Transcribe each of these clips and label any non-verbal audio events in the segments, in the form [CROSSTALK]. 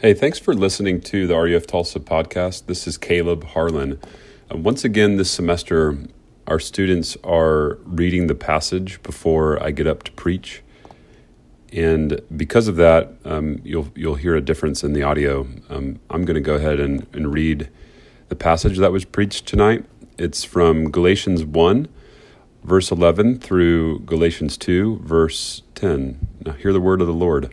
Hey, thanks for listening to the RUF Tulsa podcast. This is Caleb Harlan. Uh, once again, this semester, our students are reading the passage before I get up to preach. And because of that, um, you'll, you'll hear a difference in the audio. Um, I'm going to go ahead and, and read the passage that was preached tonight. It's from Galatians 1, verse 11, through Galatians 2, verse 10. Now, hear the word of the Lord.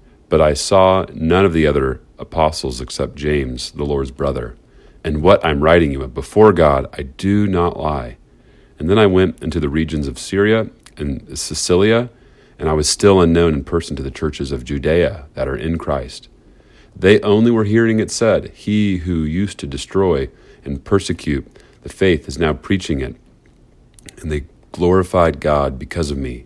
But I saw none of the other apostles except James, the Lord's brother. And what I'm writing you before God, I do not lie. And then I went into the regions of Syria and Cilicia, and I was still unknown in person to the churches of Judea that are in Christ. They only were hearing it said, He who used to destroy and persecute the faith is now preaching it. And they glorified God because of me.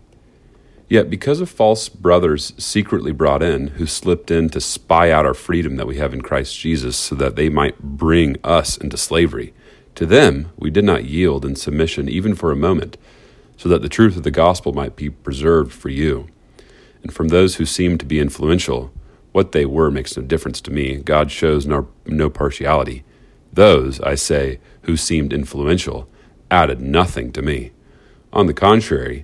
Yet, because of false brothers secretly brought in, who slipped in to spy out our freedom that we have in Christ Jesus, so that they might bring us into slavery, to them we did not yield in submission even for a moment, so that the truth of the gospel might be preserved for you. And from those who seemed to be influential, what they were makes no difference to me. God shows no, no partiality. Those, I say, who seemed influential, added nothing to me. On the contrary,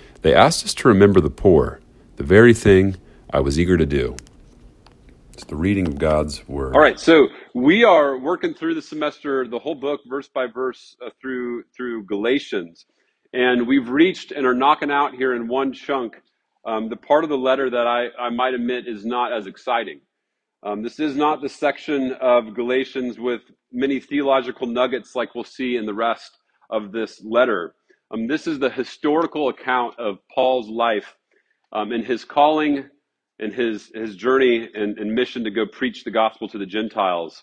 they asked us to remember the poor, the very thing I was eager to do. It's the reading of God's word. All right, so we are working through the semester, the whole book, verse by verse, uh, through through Galatians, and we've reached and are knocking out here in one chunk um, the part of the letter that I, I might admit is not as exciting. Um, this is not the section of Galatians with many theological nuggets like we'll see in the rest of this letter. Um, this is the historical account of Paul's life um, and his calling and his, his journey and, and, mission to go preach the gospel to the Gentiles.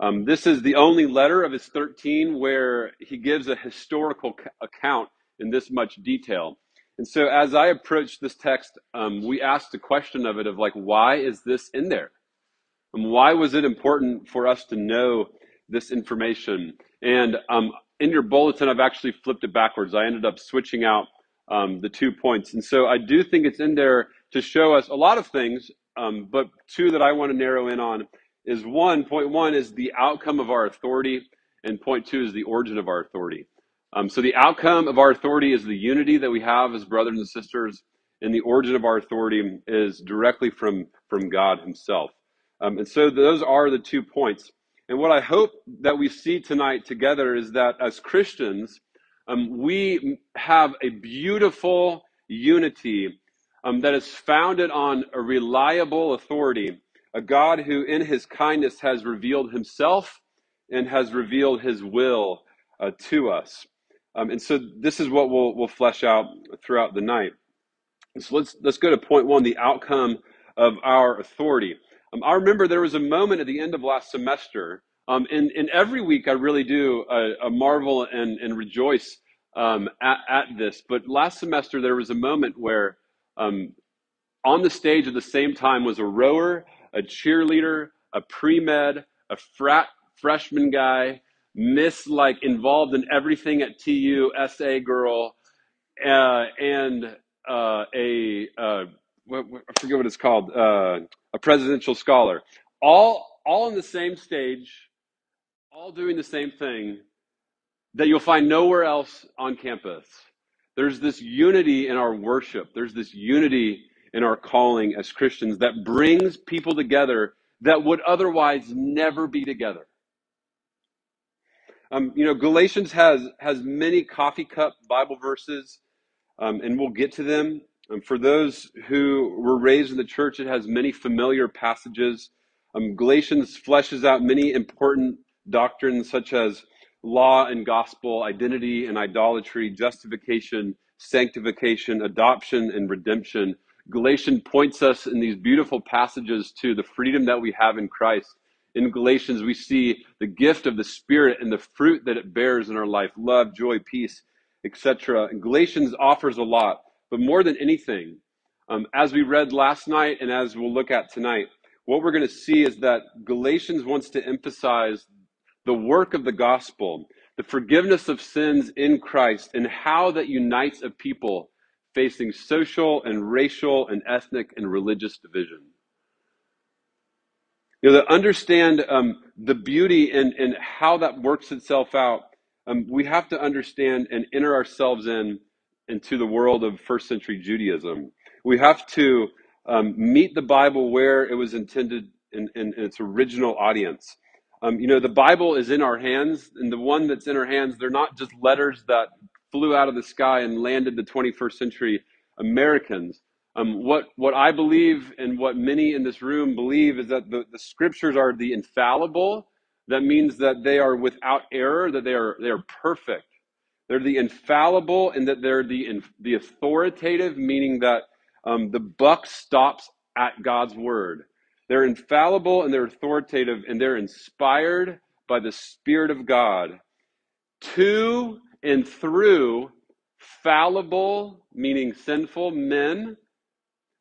Um, this is the only letter of his 13 where he gives a historical account in this much detail. And so as I approach this text, um, we asked the question of it of like, why is this in there? And why was it important for us to know this information? And um, in your bulletin, I've actually flipped it backwards. I ended up switching out um, the two points. And so I do think it's in there to show us a lot of things, um, but two that I want to narrow in on is one, point one is the outcome of our authority, and point two is the origin of our authority. Um, so the outcome of our authority is the unity that we have as brothers and sisters, and the origin of our authority is directly from, from God Himself. Um, and so those are the two points. And what I hope that we see tonight together is that as Christians, um, we have a beautiful unity um, that is founded on a reliable authority, a God who, in his kindness, has revealed himself and has revealed his will uh, to us. Um, and so this is what we'll, we'll flesh out throughout the night. So let's, let's go to point one the outcome of our authority. Um, I remember there was a moment at the end of last semester, um, and, and every week I really do a, marvel and, and rejoice um, at, at this. But last semester there was a moment where um, on the stage at the same time was a rower, a cheerleader, a pre med, a frat freshman guy, Miss like involved in everything at TU, SA girl, uh, and uh, a I forget what it's called, uh, a presidential scholar, all all on the same stage, all doing the same thing that you'll find nowhere else on campus. There's this unity in our worship. There's this unity in our calling as Christians that brings people together that would otherwise never be together. Um, you know, Galatians has has many coffee cup Bible verses, um, and we'll get to them. Um, for those who were raised in the church, it has many familiar passages. Um, Galatians fleshes out many important doctrines such as law and gospel, identity and idolatry, justification, sanctification, adoption, and redemption. Galatians points us in these beautiful passages to the freedom that we have in Christ. In Galatians, we see the gift of the Spirit and the fruit that it bears in our life love, joy, peace, etc. Galatians offers a lot, but more than anything, um, as we read last night and as we'll look at tonight, what we're going to see is that Galatians wants to emphasize the work of the gospel, the forgiveness of sins in Christ, and how that unites a people facing social and racial and ethnic and religious division. You know, to understand um, the beauty and, and how that works itself out, um, we have to understand and enter ourselves in into the world of first century Judaism. We have to um, meet the Bible where it was intended in, in, in its original audience. Um, you know, the Bible is in our hands, and the one that's in our hands, they're not just letters that flew out of the sky and landed the 21st century Americans. Um, what, what I believe and what many in this room believe is that the, the scriptures are the infallible. That means that they are without error, that they are, they are perfect. They're the infallible and that they're the, the authoritative, meaning that um, the buck stops at God's word. They're infallible and they're authoritative and they're inspired by the Spirit of God to and through fallible, meaning sinful men,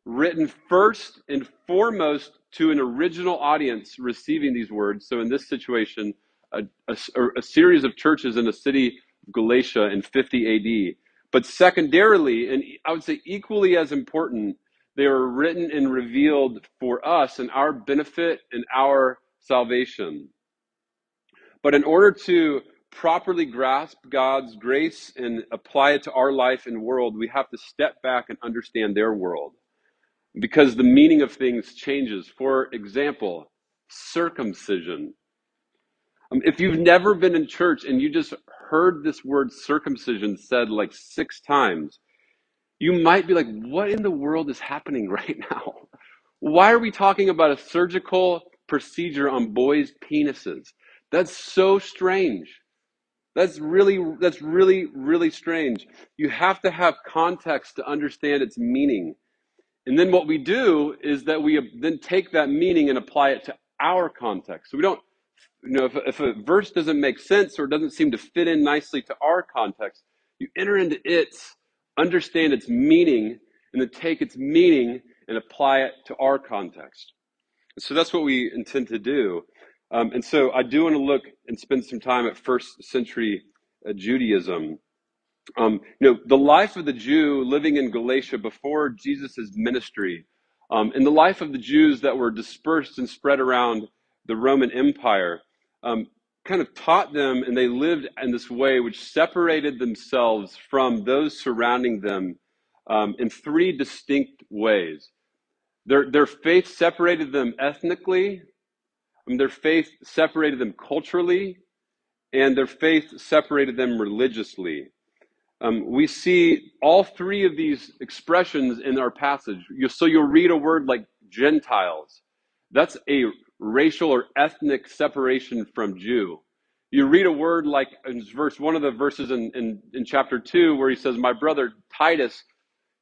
written first and foremost to an original audience receiving these words. So in this situation, a, a, a series of churches in a city Galatia in 50 AD. But secondarily, and I would say equally as important, they are written and revealed for us and our benefit and our salvation. But in order to properly grasp God's grace and apply it to our life and world, we have to step back and understand their world because the meaning of things changes. For example, circumcision. Um, if you've never been in church and you just heard this word circumcision said like six times, you might be like, what in the world is happening [LAUGHS] right now? Why are we talking about a surgical procedure on boys' penises? That's so strange. That's really, that's really, really strange. You have to have context to understand its meaning. And then what we do is that we then take that meaning and apply it to our context. So we don't, you know, if, if a verse doesn't make sense or doesn't seem to fit in nicely to our context, you enter into its understand its meaning, and then take its meaning and apply it to our context. So that's what we intend to do. Um, and so I do want to look and spend some time at first century uh, Judaism. Um, you know, the life of the Jew living in Galatia before Jesus' ministry, um, and the life of the Jews that were dispersed and spread around the Roman Empire, um, kind of taught them and they lived in this way which separated themselves from those surrounding them um, in three distinct ways. Their, their faith separated them ethnically, um, their faith separated them culturally, and their faith separated them religiously. Um, we see all three of these expressions in our passage. You, so you'll read a word like Gentiles. That's a racial or ethnic separation from Jew. You read a word like in verse one of the verses in, in, in chapter two where he says, My brother Titus,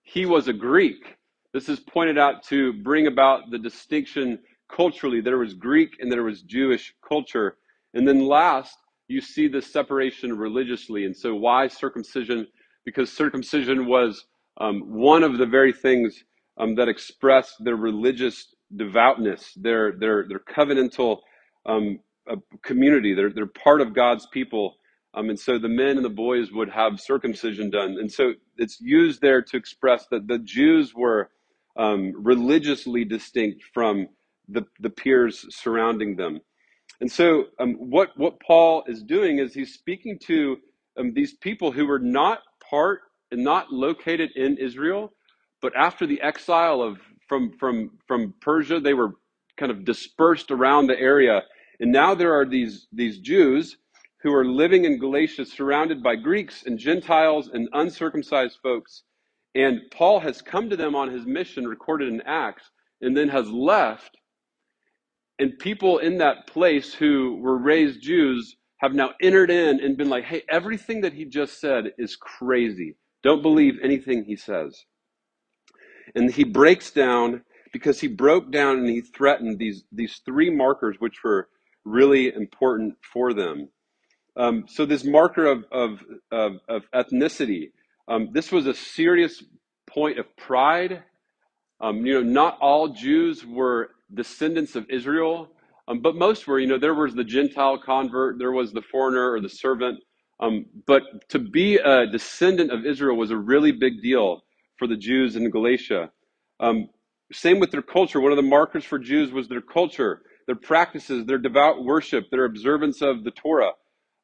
he was a Greek. This is pointed out to bring about the distinction culturally. There was Greek and there was Jewish culture. And then last, you see the separation religiously. And so, why circumcision? Because circumcision was um, one of the very things um, that expressed their religious devoutness, their their their covenantal um, uh, community. They're they're part of God's people, um, and so the men and the boys would have circumcision done. And so it's used there to express that the Jews were um, religiously distinct from the the peers surrounding them. And so, um, what what Paul is doing is he's speaking to um, these people who were not part and not located in Israel, but after the exile of from from from Persia, they were kind of dispersed around the area, and now there are these these Jews who are living in Galatia, surrounded by Greeks and Gentiles and uncircumcised folks. And Paul has come to them on his mission, recorded in Acts, and then has left and people in that place who were raised Jews have now entered in and been like, hey, everything that he just said is crazy. Don't believe anything he says. And he breaks down because he broke down and he threatened these, these three markers, which were really important for them. Um, so, this marker of, of, of, of ethnicity, um, this was a serious point of pride. Um, you know, not all Jews were descendants of Israel, um, but most were. You know, there was the Gentile convert, there was the foreigner or the servant. Um, but to be a descendant of Israel was a really big deal for the Jews in Galatia. Um, same with their culture. One of the markers for Jews was their culture, their practices, their devout worship, their observance of the Torah.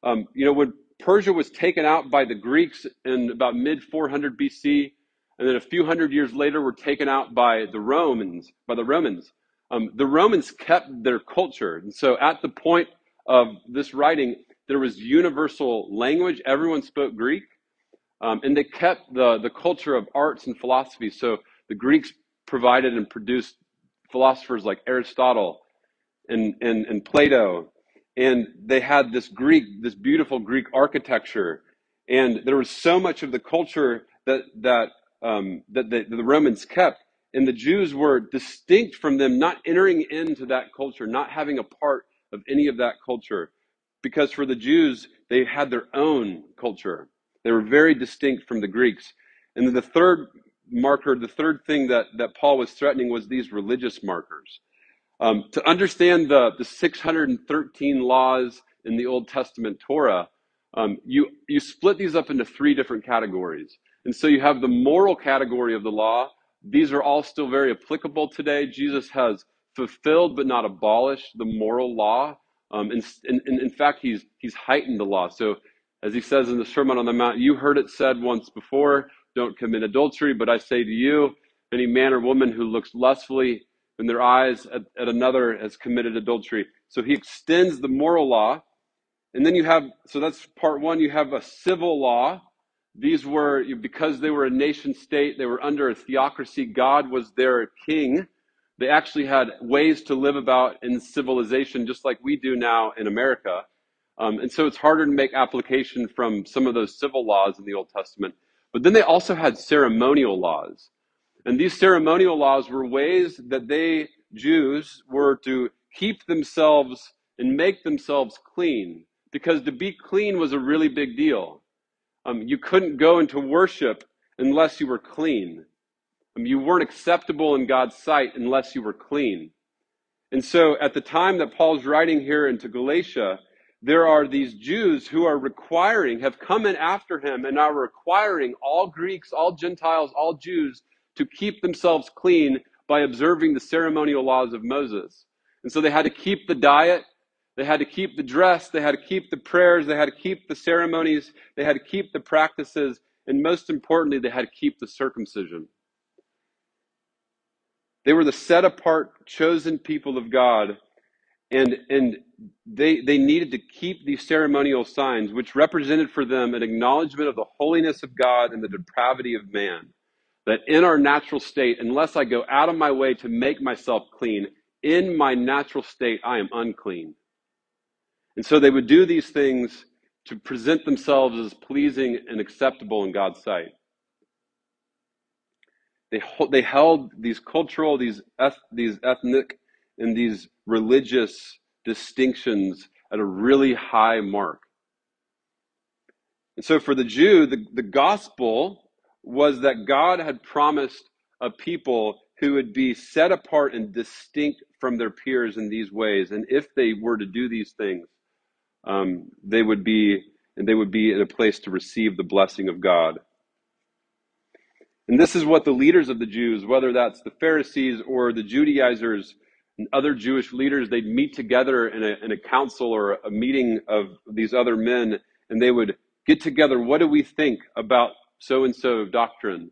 Um, you know, when Persia was taken out by the Greeks in about mid 400 BC, and then a few hundred years later were taken out by the Romans, by the Romans. Um, the Romans kept their culture. And so at the point of this writing, there was universal language. Everyone spoke Greek. Um, and they kept the, the culture of arts and philosophy. So the Greeks provided and produced philosophers like Aristotle and, and, and Plato. And they had this Greek, this beautiful Greek architecture. And there was so much of the culture that, that, um, that the, the Romans kept and the Jews were distinct from them, not entering into that culture, not having a part of any of that culture. Because for the Jews, they had their own culture. They were very distinct from the Greeks. And then the third marker, the third thing that, that Paul was threatening was these religious markers. Um, to understand the, the 613 laws in the Old Testament Torah, um, you, you split these up into three different categories. And so you have the moral category of the law, these are all still very applicable today. Jesus has fulfilled but not abolished the moral law. Um, and, and, and in fact, he's, he's heightened the law. So, as he says in the Sermon on the Mount, you heard it said once before, don't commit adultery, but I say to you, any man or woman who looks lustfully in their eyes at, at another has committed adultery. So he extends the moral law. And then you have, so that's part one, you have a civil law, these were, because they were a nation state, they were under a theocracy, God was their king. They actually had ways to live about in civilization, just like we do now in America. Um, and so it's harder to make application from some of those civil laws in the Old Testament. But then they also had ceremonial laws. And these ceremonial laws were ways that they, Jews, were to keep themselves and make themselves clean. Because to be clean was a really big deal. Um, you couldn't go into worship unless you were clean. Um, you weren't acceptable in God's sight unless you were clean. And so at the time that Paul's writing here into Galatia, there are these Jews who are requiring, have come in after him and are requiring all Greeks, all Gentiles, all Jews to keep themselves clean by observing the ceremonial laws of Moses. And so they had to keep the diet, they had to keep the dress, they had to keep the prayers, they had to keep the ceremonies, they had to keep the practices, and most importantly, they had to keep the circumcision. They were the set apart, chosen people of God, and, and they, they needed to keep these ceremonial signs, which represented for them an acknowledgement of the holiness of God and the depravity of man. That in our natural state, unless I go out of my way to make myself clean, in my natural state, I am unclean. And so they would do these things to present themselves as pleasing and acceptable in God's sight. They, they held these cultural, these, these ethnic, and these religious distinctions at a really high mark. And so for the Jew, the, the gospel was that God had promised a people who would be set apart and distinct from their peers in these ways. And if they were to do these things, um, they would be and they would be in a place to receive the blessing of God. And this is what the leaders of the Jews, whether that's the Pharisees or the Judaizers other Jewish leaders, they'd meet together in a, in a council or a meeting of these other men, and they would get together. What do we think about so and so doctrine?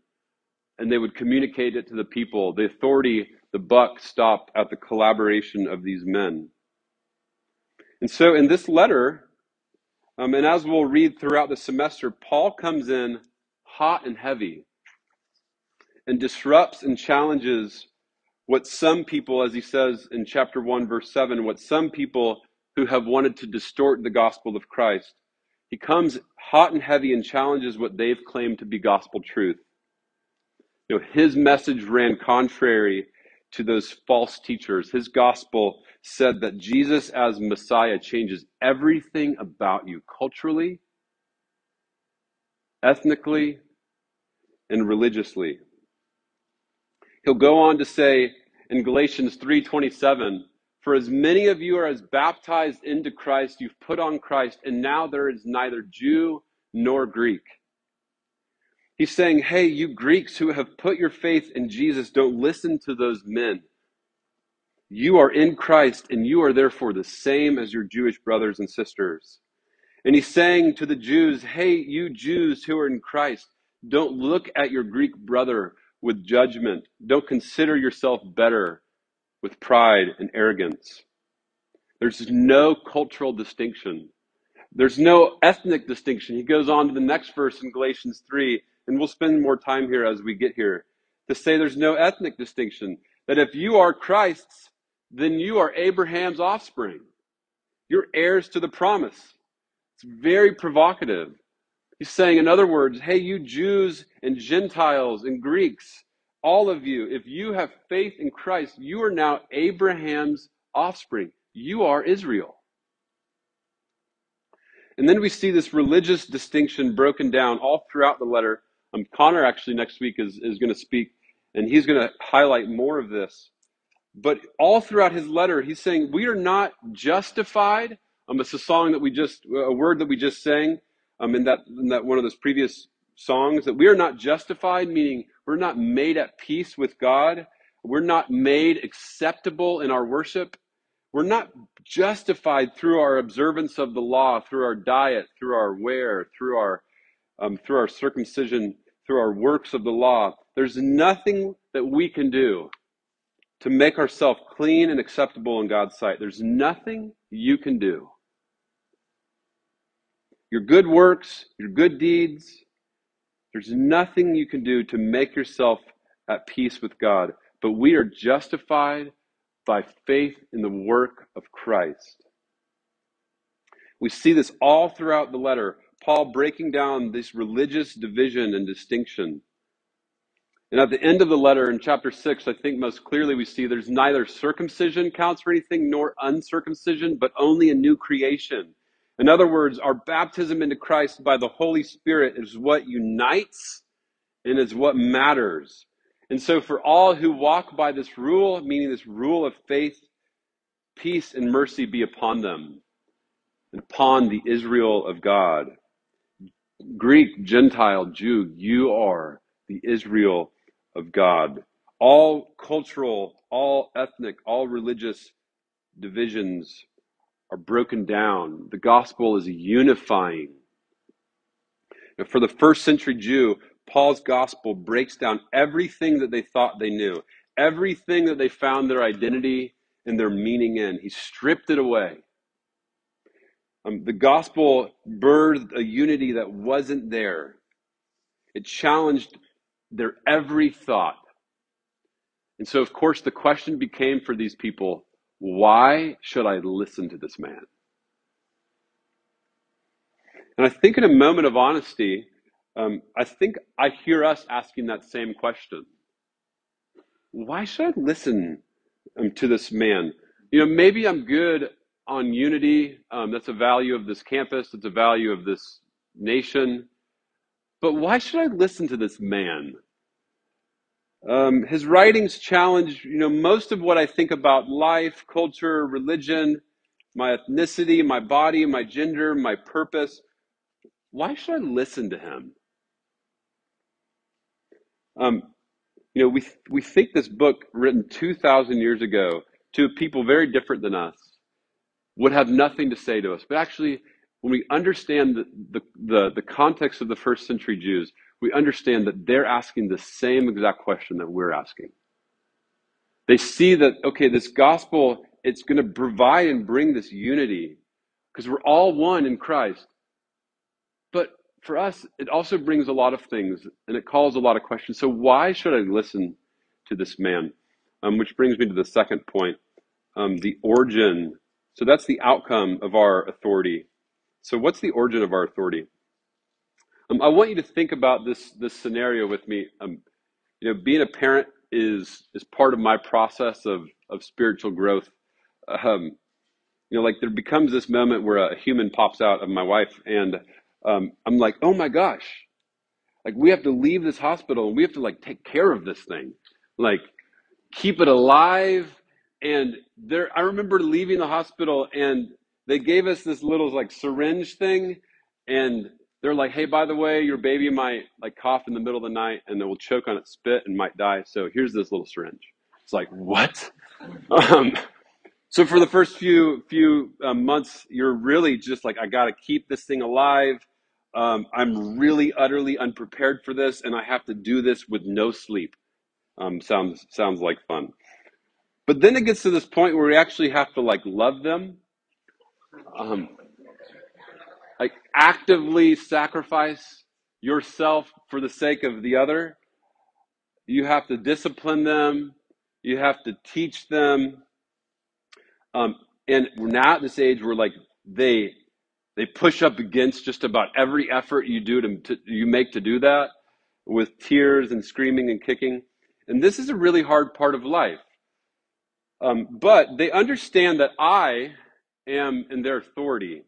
And they would communicate it to the people. The authority, the buck stopped at the collaboration of these men. And so in this letter, um, and as we'll read throughout the semester, Paul comes in hot and heavy and disrupts and challenges what some people, as he says in chapter 1, verse 7, what some people who have wanted to distort the gospel of Christ. He comes hot and heavy and challenges what they've claimed to be gospel truth. You know, his message ran contrary to those false teachers. His gospel said that Jesus as Messiah changes everything about you culturally, ethnically, and religiously. He'll go on to say in Galatians 3:27, "For as many of you are as baptized into Christ, you've put on Christ, and now there is neither Jew nor Greek." He's saying, "Hey, you Greeks who have put your faith in Jesus, don't listen to those men. You are in Christ, and you are therefore the same as your Jewish brothers and sisters. And he's saying to the Jews, Hey, you Jews who are in Christ, don't look at your Greek brother with judgment. Don't consider yourself better with pride and arrogance. There's no cultural distinction. There's no ethnic distinction. He goes on to the next verse in Galatians 3, and we'll spend more time here as we get here to say there's no ethnic distinction. That if you are Christ's, then you are Abraham's offspring. You're heirs to the promise. It's very provocative. He's saying, in other words, hey, you Jews and Gentiles and Greeks, all of you, if you have faith in Christ, you are now Abraham's offspring. You are Israel. And then we see this religious distinction broken down all throughout the letter. Um, Connor actually next week is, is going to speak, and he's going to highlight more of this. But all throughout his letter, he's saying, We are not justified. Um, it's a song that we just, a word that we just sang um, in, that, in that one of those previous songs, that we are not justified, meaning we're not made at peace with God. We're not made acceptable in our worship. We're not justified through our observance of the law, through our diet, through our wear, through our, um, through our circumcision, through our works of the law. There's nothing that we can do to make ourselves clean and acceptable in God's sight. There's nothing you can do. Your good works, your good deeds, there's nothing you can do to make yourself at peace with God. But we are justified by faith in the work of Christ. We see this all throughout the letter. Paul breaking down this religious division and distinction and at the end of the letter in chapter 6, I think most clearly we see there's neither circumcision counts for anything nor uncircumcision, but only a new creation. In other words, our baptism into Christ by the Holy Spirit is what unites and is what matters. And so, for all who walk by this rule, meaning this rule of faith, peace and mercy be upon them and upon the Israel of God. Greek, Gentile, Jew, you are the Israel of God. All cultural, all ethnic, all religious divisions are broken down. The gospel is unifying. And for the first century Jew, Paul's gospel breaks down everything that they thought they knew, everything that they found their identity and their meaning in. He stripped it away. Um, the gospel birthed a unity that wasn't there. It challenged their every thought. And so, of course, the question became for these people why should I listen to this man? And I think in a moment of honesty, um, I think I hear us asking that same question. Why should I listen um, to this man? You know, maybe I'm good on unity. Um, that's a value of this campus. It's a value of this nation. But why should I listen to this man? Um, his writings challenge, you know, most of what I think about life, culture, religion, my ethnicity, my body, my gender, my purpose. Why should I listen to him? Um, you know, we we think this book, written two thousand years ago to people very different than us, would have nothing to say to us. But actually, when we understand the, the, the, the context of the first century Jews, we understand that they're asking the same exact question that we're asking. They see that, okay, this gospel, it's going to provide and bring this unity because we're all one in Christ. But for us, it also brings a lot of things and it calls a lot of questions. So, why should I listen to this man? Um, which brings me to the second point um, the origin. So, that's the outcome of our authority. So, what's the origin of our authority? Um, I want you to think about this this scenario with me. Um, you know, being a parent is is part of my process of of spiritual growth. Um, you know, like there becomes this moment where a human pops out of my wife, and um, I'm like, oh my gosh, like we have to leave this hospital and we have to like take care of this thing, like keep it alive. And there, I remember leaving the hospital, and they gave us this little like syringe thing, and they're like, hey, by the way, your baby might like cough in the middle of the night and it will choke on its spit and might die. So here's this little syringe. It's like, what? Um, so for the first few few uh, months, you're really just like, I got to keep this thing alive. Um, I'm really utterly unprepared for this, and I have to do this with no sleep. Um, sounds sounds like fun. But then it gets to this point where we actually have to like love them. Um, actively sacrifice yourself for the sake of the other. You have to discipline them. You have to teach them. Um, and we're now at this age where like they they push up against just about every effort you do to, to you make to do that with tears and screaming and kicking. And this is a really hard part of life. Um, but they understand that I am in their authority.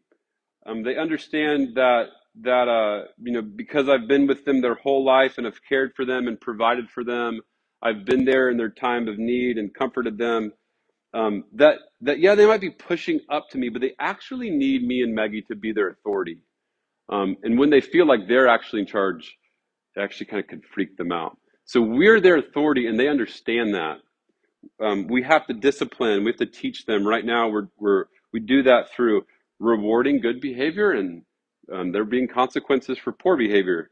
Um, they understand that that uh, you know because I've been with them their whole life and have cared for them and provided for them. I've been there in their time of need and comforted them. Um, that that yeah, they might be pushing up to me, but they actually need me and Maggie to be their authority. Um, and when they feel like they're actually in charge, it actually kind of can freak them out. So we're their authority, and they understand that. Um, we have to discipline. We have to teach them. Right now, we're, we're we do that through rewarding good behavior and um, there being consequences for poor behavior.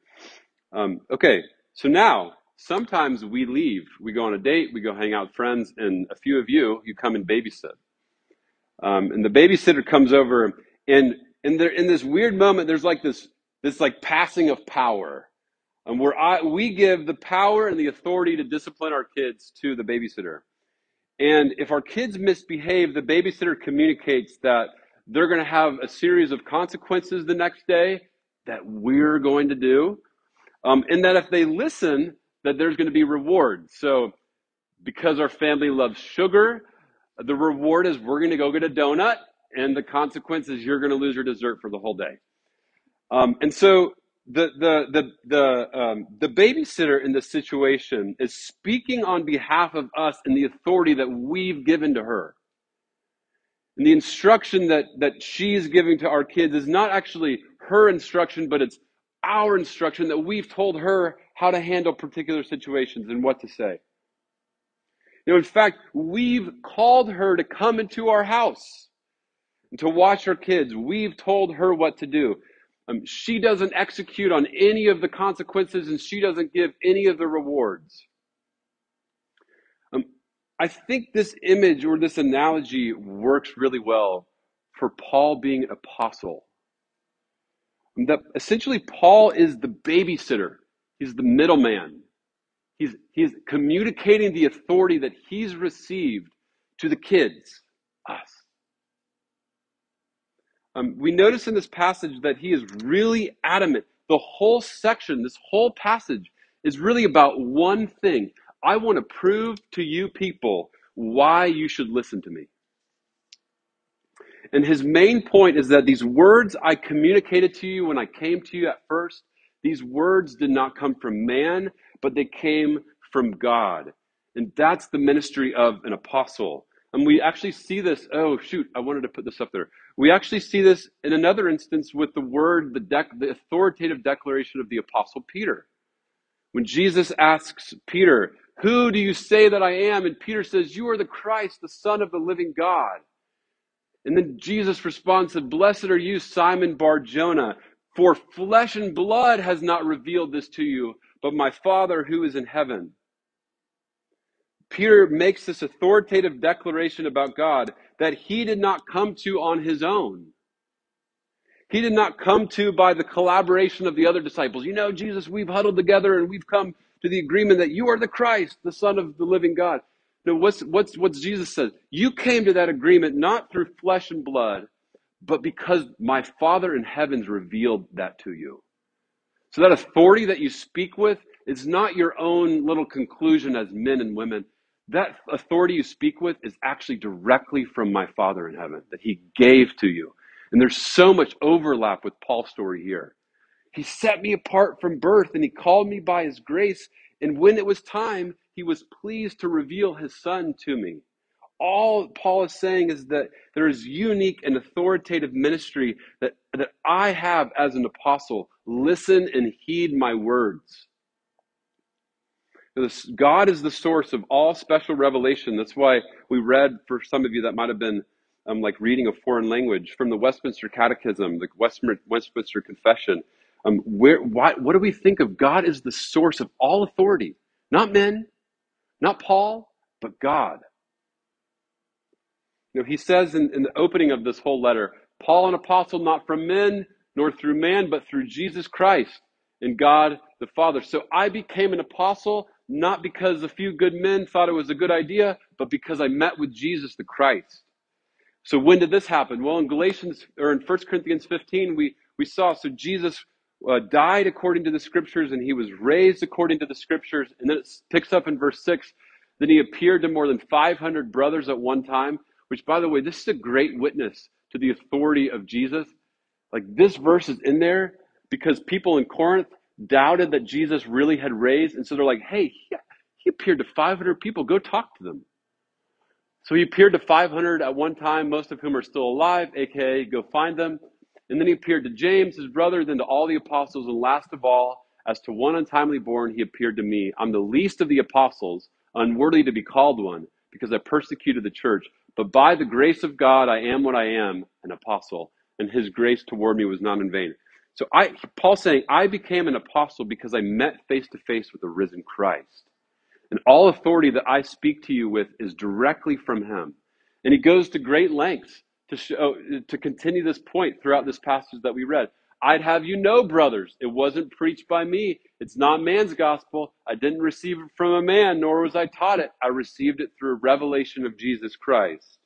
Um, okay, so now sometimes we leave. We go on a date, we go hang out with friends, and a few of you, you come and babysit. Um, and the babysitter comes over, and in, there, in this weird moment, there's like this, this like passing of power. And where I, we give the power and the authority to discipline our kids to the babysitter. And if our kids misbehave, the babysitter communicates that they're going to have a series of consequences the next day that we're going to do. Um, and that if they listen, that there's going to be reward. So because our family loves sugar, the reward is we're going to go get a donut, and the consequence is you're going to lose your dessert for the whole day. Um, and so the the the the um, the babysitter in this situation is speaking on behalf of us and the authority that we've given to her. And the instruction that, that she's giving to our kids is not actually her instruction, but it's our instruction that we've told her how to handle particular situations and what to say. You know, in fact, we've called her to come into our house and to watch our kids. We've told her what to do. Um, she doesn't execute on any of the consequences and she doesn't give any of the rewards. I think this image or this analogy works really well for Paul being an apostle. That essentially Paul is the babysitter. He's the middleman. He's, he's communicating the authority that he's received to the kids, us. Um, we notice in this passage that he is really adamant. The whole section, this whole passage, is really about one thing. I want to prove to you people why you should listen to me. And his main point is that these words I communicated to you when I came to you at first, these words did not come from man, but they came from God. And that's the ministry of an apostle. And we actually see this. Oh, shoot, I wanted to put this up there. We actually see this in another instance with the word, the, dec- the authoritative declaration of the apostle Peter. When Jesus asks Peter, Who do you say that I am? And Peter says, You are the Christ, the Son of the living God. And then Jesus responds, Blessed are you, Simon Bar Jonah, for flesh and blood has not revealed this to you, but my Father who is in heaven. Peter makes this authoritative declaration about God that he did not come to on his own. He did not come to by the collaboration of the other disciples. You know, Jesus, we've huddled together and we've come to the agreement that you are the Christ, the Son of the living God. No, what's, what's, what's Jesus says? You came to that agreement not through flesh and blood, but because my Father in heavens revealed that to you. So that authority that you speak with is not your own little conclusion as men and women. That authority you speak with is actually directly from my Father in heaven that He gave to you. And there's so much overlap with Paul's story here. He set me apart from birth and He called me by His grace. And when it was time, He was pleased to reveal His Son to me. All Paul is saying is that there is unique and authoritative ministry that, that I have as an apostle. Listen and heed my words. God is the source of all special revelation. That's why we read, for some of you that might have been um, like reading a foreign language, from the Westminster Catechism, the Westminster Confession. Um, where, why, what do we think of? God is the source of all authority. Not men, not Paul, but God. You know, he says in, in the opening of this whole letter, Paul, an apostle, not from men, nor through man, but through Jesus Christ and God the Father. So I became an apostle not because a few good men thought it was a good idea, but because I met with Jesus the Christ. So when did this happen? Well, in Galatians or in 1 Corinthians 15, we, we saw so Jesus uh, died according to the scriptures and he was raised according to the scriptures. And then it picks up in verse 6 then he appeared to more than 500 brothers at one time, which, by the way, this is a great witness to the authority of Jesus. Like this verse is in there because people in Corinth doubted that Jesus really had raised. And so they're like, hey, he, he appeared to 500 people. Go talk to them. So he appeared to 500 at one time, most of whom are still alive, aka go find them. And then he appeared to James, his brother, then to all the apostles. And last of all, as to one untimely born, he appeared to me. I'm the least of the apostles, unworthy to be called one, because I persecuted the church. But by the grace of God, I am what I am, an apostle, and his grace toward me was not in vain. So I, Paul's saying, I became an apostle because I met face to face with the risen Christ. And all authority that I speak to you with is directly from him. And he goes to great lengths to show, to continue this point throughout this passage that we read. I'd have you know, brothers, it wasn't preached by me. It's not man's gospel. I didn't receive it from a man, nor was I taught it. I received it through a revelation of Jesus Christ.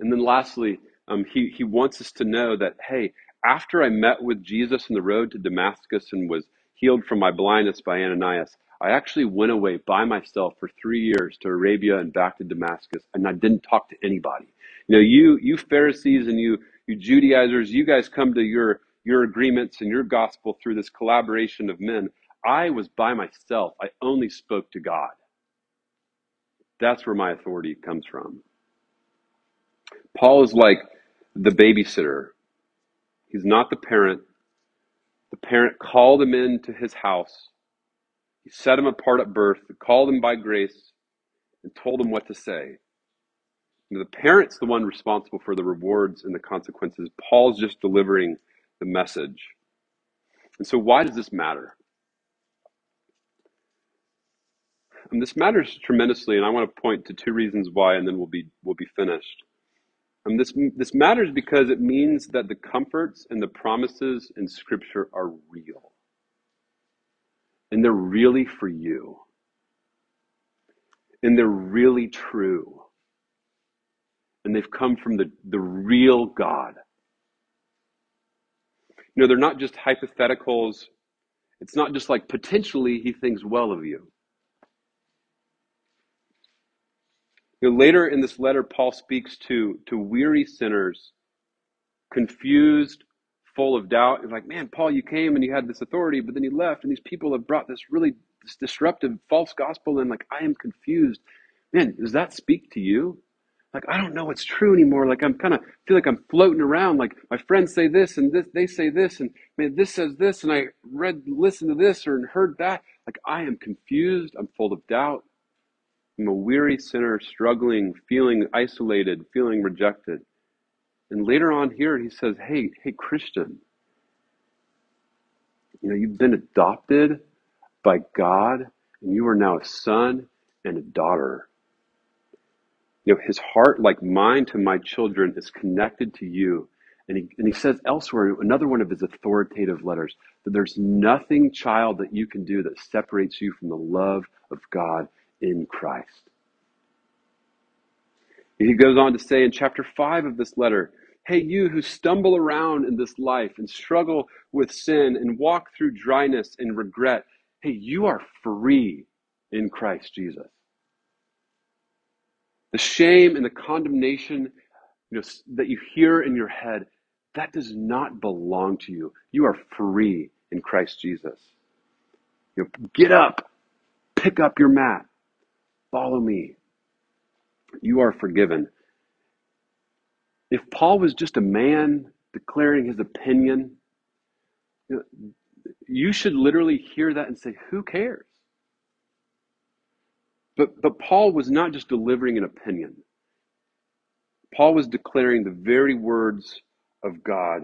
And then lastly, um, he, he wants us to know that, hey, after I met with Jesus on the road to Damascus and was healed from my blindness by Ananias, I actually went away by myself for three years to Arabia and back to Damascus, and I didn't talk to anybody. You know, you you Pharisees and you you Judaizers, you guys come to your your agreements and your gospel through this collaboration of men. I was by myself. I only spoke to God. That's where my authority comes from. Paul is like the babysitter He's not the parent. The parent called him into his house. He set him apart at birth, called him by grace, and told him what to say. Know, the parent's the one responsible for the rewards and the consequences. Paul's just delivering the message. And so, why does this matter? And this matters tremendously, and I want to point to two reasons why, and then we'll be we'll be finished. And this, this matters because it means that the comforts and the promises in Scripture are real. And they're really for you. And they're really true. and they've come from the, the real God. You know, they're not just hypotheticals. It's not just like potentially he thinks well of you. You know, later in this letter, Paul speaks to, to weary sinners, confused, full of doubt. He's like, man, Paul, you came and you had this authority, but then you left, and these people have brought this really this disruptive false gospel, and like, I am confused. Man, does that speak to you? Like, I don't know what's true anymore. Like, I'm kind of feel like I'm floating around. Like, my friends say this, and this, they say this, and man, this says this, and I read, listened to this, or heard that. Like, I am confused. I'm full of doubt. I'm a weary sinner struggling, feeling isolated, feeling rejected. And later on here, he says, Hey, hey, Christian, you know, you've been adopted by God, and you are now a son and a daughter. You know, his heart, like mine to my children, is connected to you. And he, and he says elsewhere, another one of his authoritative letters, that there's nothing, child, that you can do that separates you from the love of God in Christ. He goes on to say in chapter 5 of this letter, Hey, you who stumble around in this life and struggle with sin and walk through dryness and regret, hey, you are free in Christ Jesus. The shame and the condemnation you know, that you hear in your head, that does not belong to you. You are free in Christ Jesus. You know, get up, pick up your mat, Follow me. You are forgiven. If Paul was just a man declaring his opinion, you, know, you should literally hear that and say, Who cares? But, but Paul was not just delivering an opinion. Paul was declaring the very words of God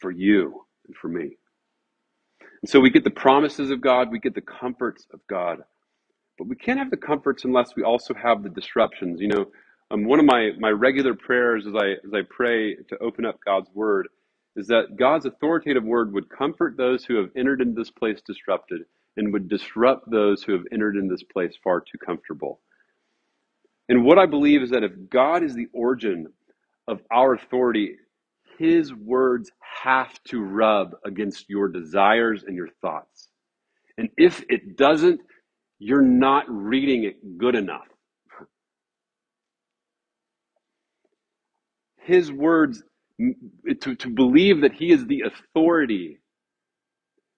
for you and for me. And so we get the promises of God, we get the comforts of God. But we can't have the comforts unless we also have the disruptions. You know, um, one of my, my regular prayers as I, as I pray to open up God's word is that God's authoritative word would comfort those who have entered into this place disrupted and would disrupt those who have entered in this place far too comfortable. And what I believe is that if God is the origin of our authority, his words have to rub against your desires and your thoughts. And if it doesn't, you're not reading it good enough. His words, to, to believe that he is the authority,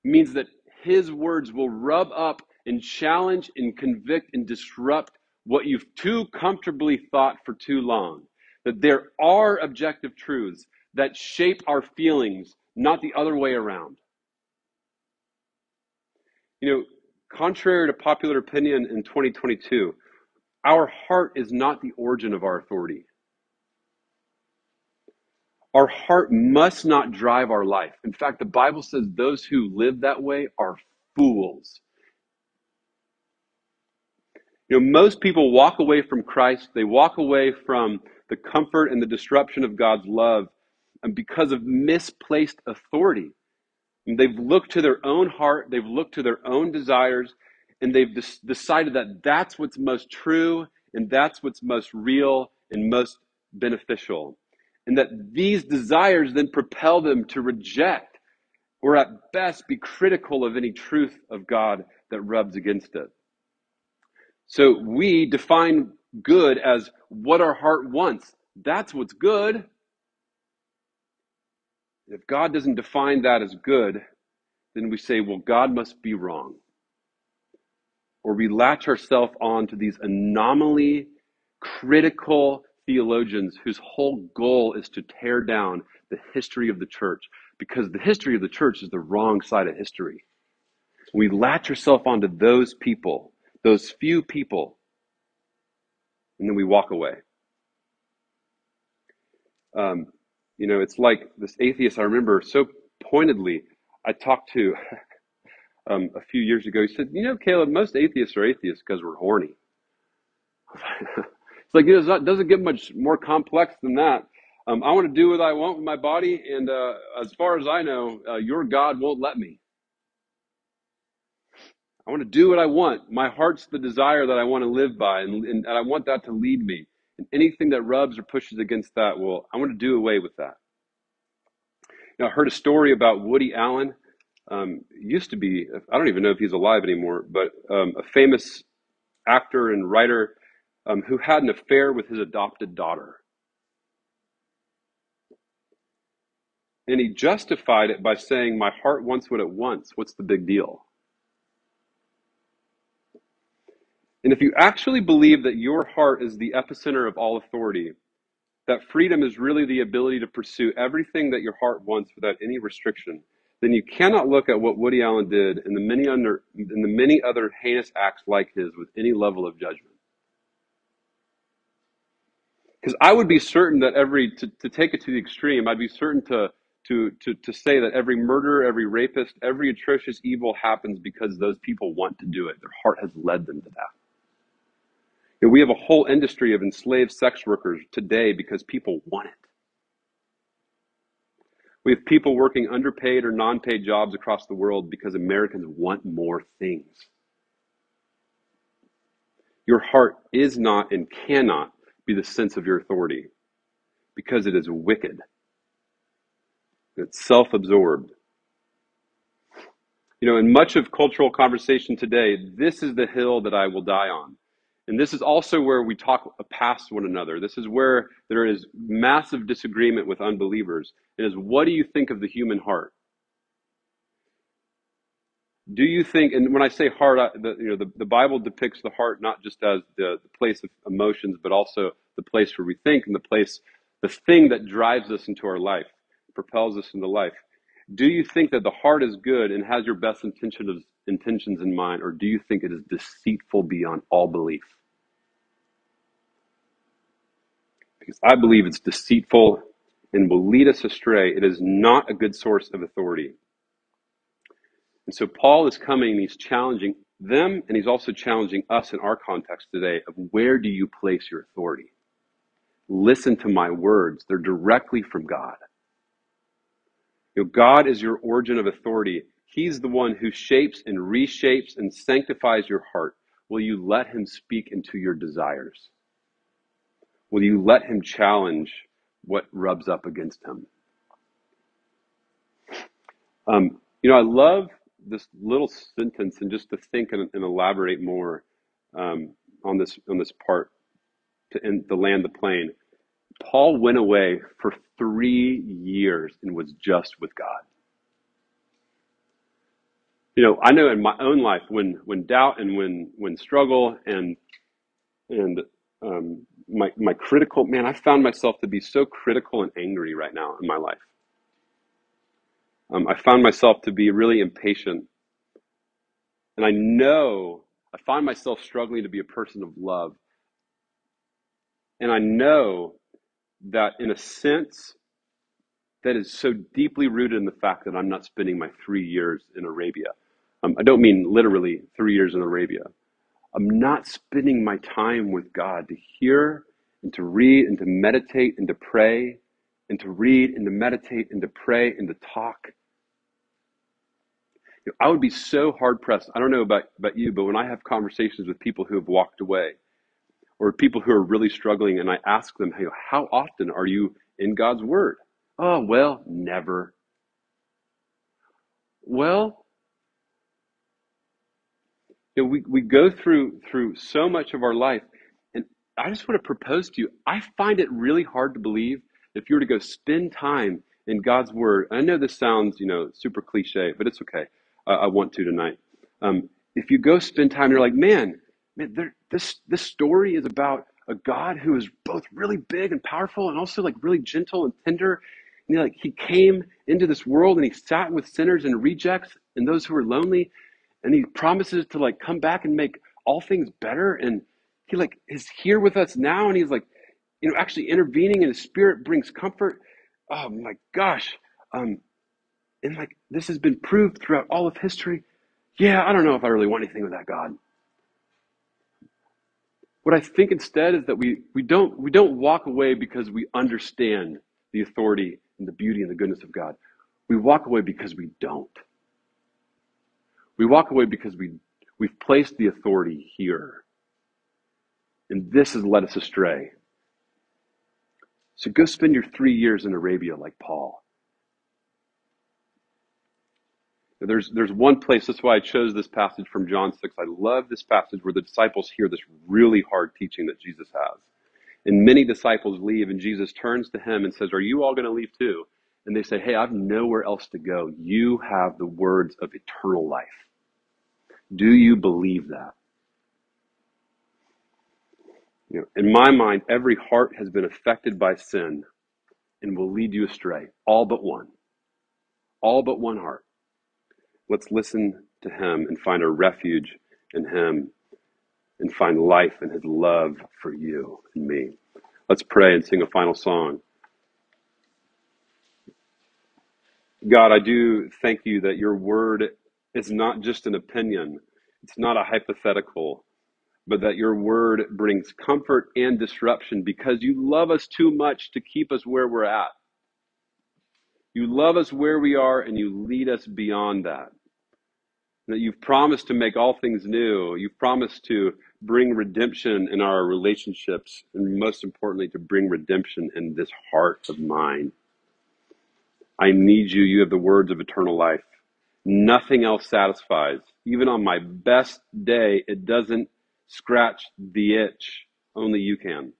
means that his words will rub up and challenge and convict and disrupt what you've too comfortably thought for too long. That there are objective truths that shape our feelings, not the other way around. You know, Contrary to popular opinion in 2022, our heart is not the origin of our authority. Our heart must not drive our life. In fact, the Bible says those who live that way are fools. You know, most people walk away from Christ, they walk away from the comfort and the disruption of God's love and because of misplaced authority. They've looked to their own heart, they've looked to their own desires, and they've des- decided that that's what's most true and that's what's most real and most beneficial. And that these desires then propel them to reject or at best be critical of any truth of God that rubs against it. So we define good as what our heart wants. That's what's good. If God doesn't define that as good, then we say, well, God must be wrong. Or we latch ourselves on to these anomaly critical theologians whose whole goal is to tear down the history of the church because the history of the church is the wrong side of history. We latch ourselves onto those people, those few people, and then we walk away. Um, you know, it's like this atheist I remember so pointedly. I talked to [LAUGHS] um, a few years ago. He said, "You know, Caleb, most atheists are atheists because we're horny." [LAUGHS] it's like it doesn't get much more complex than that. Um, I want to do what I want with my body, and uh, as far as I know, uh, your God won't let me. I want to do what I want. My heart's the desire that I want to live by, and, and I want that to lead me. And anything that rubs or pushes against that, well, I want to do away with that. Now, I heard a story about Woody Allen. Um, used to be, I don't even know if he's alive anymore, but um, a famous actor and writer um, who had an affair with his adopted daughter. And he justified it by saying, My heart wants what it wants. What's the big deal? And if you actually believe that your heart is the epicenter of all authority, that freedom is really the ability to pursue everything that your heart wants without any restriction, then you cannot look at what Woody Allen did and the many under and the many other heinous acts like his with any level of judgment. Because I would be certain that every to, to take it to the extreme, I'd be certain to to to to say that every murderer, every rapist, every atrocious evil happens because those people want to do it. Their heart has led them to that. We have a whole industry of enslaved sex workers today because people want it. We have people working underpaid or non paid jobs across the world because Americans want more things. Your heart is not and cannot be the sense of your authority because it is wicked. It's self absorbed. You know, in much of cultural conversation today, this is the hill that I will die on. And this is also where we talk past one another. This is where there is massive disagreement with unbelievers. It is what do you think of the human heart? Do you think, and when I say heart, the, you know, the, the Bible depicts the heart not just as the, the place of emotions, but also the place where we think and the place, the thing that drives us into our life, propels us into life. Do you think that the heart is good and has your best intentions in mind, or do you think it is deceitful beyond all belief? because I believe it's deceitful and will lead us astray. It is not a good source of authority. And so Paul is coming and he's challenging them and he's also challenging us in our context today of where do you place your authority? Listen to my words. They're directly from God. You know, God is your origin of authority. He's the one who shapes and reshapes and sanctifies your heart. Will you let him speak into your desires? Will you let him challenge what rubs up against him? Um, you know, I love this little sentence, and just to think and, and elaborate more um, on this on this part to end the land the plane. Paul went away for three years and was just with God. You know, I know in my own life when when doubt and when when struggle and and um, my my critical man. I found myself to be so critical and angry right now in my life. Um, I found myself to be really impatient, and I know I find myself struggling to be a person of love. And I know that in a sense, that is so deeply rooted in the fact that I'm not spending my three years in Arabia. Um, I don't mean literally three years in Arabia. I'm not spending my time with God to hear and to read and to meditate and to pray and to read and to meditate and to pray and to talk. You know, I would be so hard pressed. I don't know about, about you, but when I have conversations with people who have walked away or people who are really struggling and I ask them, hey, how often are you in God's Word? Oh, well, never. Well, you know, we, we go through through so much of our life and i just want to propose to you i find it really hard to believe if you were to go spend time in god's word i know this sounds you know super cliche but it's okay. Uh, i want to tonight. Um, if you go spend time you're like man man there, this this story is about a god who is both really big and powerful and also like really gentle and tender. And like he came into this world and he sat with sinners and rejects and those who were lonely and he promises to like come back and make all things better. And he like is here with us now and he's like you know actually intervening in his spirit brings comfort. Oh my gosh. Um and like this has been proved throughout all of history. Yeah i don't know if i really want anything with that god. What i think instead is that we we don't we don't walk away because we understand the authority and the beauty and the goodness of god. We walk away because we don't. We walk away because we, we've placed the authority here. And this has led us astray. So go spend your three years in Arabia like Paul. There's, there's one place, that's why I chose this passage from John 6. I love this passage where the disciples hear this really hard teaching that Jesus has. And many disciples leave, and Jesus turns to him and says, Are you all going to leave too? And they say, Hey, I've nowhere else to go. You have the words of eternal life. Do you believe that? You know, in my mind, every heart has been affected by sin and will lead you astray. All but one. All but one heart. Let's listen to him and find a refuge in him and find life in his love for you and me. Let's pray and sing a final song. God, I do thank you that your word is not just an opinion, it's not a hypothetical, but that your word brings comfort and disruption because you love us too much to keep us where we're at. You love us where we are and you lead us beyond that. That you've promised to make all things new. You've promised to bring redemption in our relationships, and most importantly, to bring redemption in this heart of mine. I need you. You have the words of eternal life. Nothing else satisfies. Even on my best day, it doesn't scratch the itch. Only you can.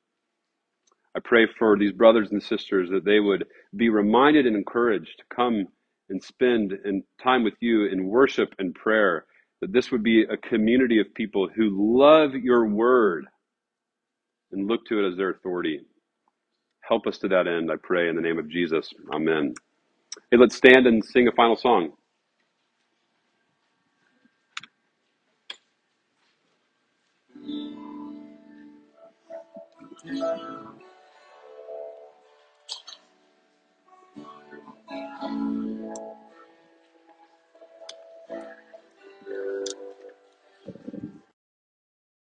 I pray for these brothers and sisters that they would be reminded and encouraged to come and spend time with you in worship and prayer, that this would be a community of people who love your word and look to it as their authority. Help us to that end, I pray, in the name of Jesus. Amen. Hey, let's stand and sing a final song.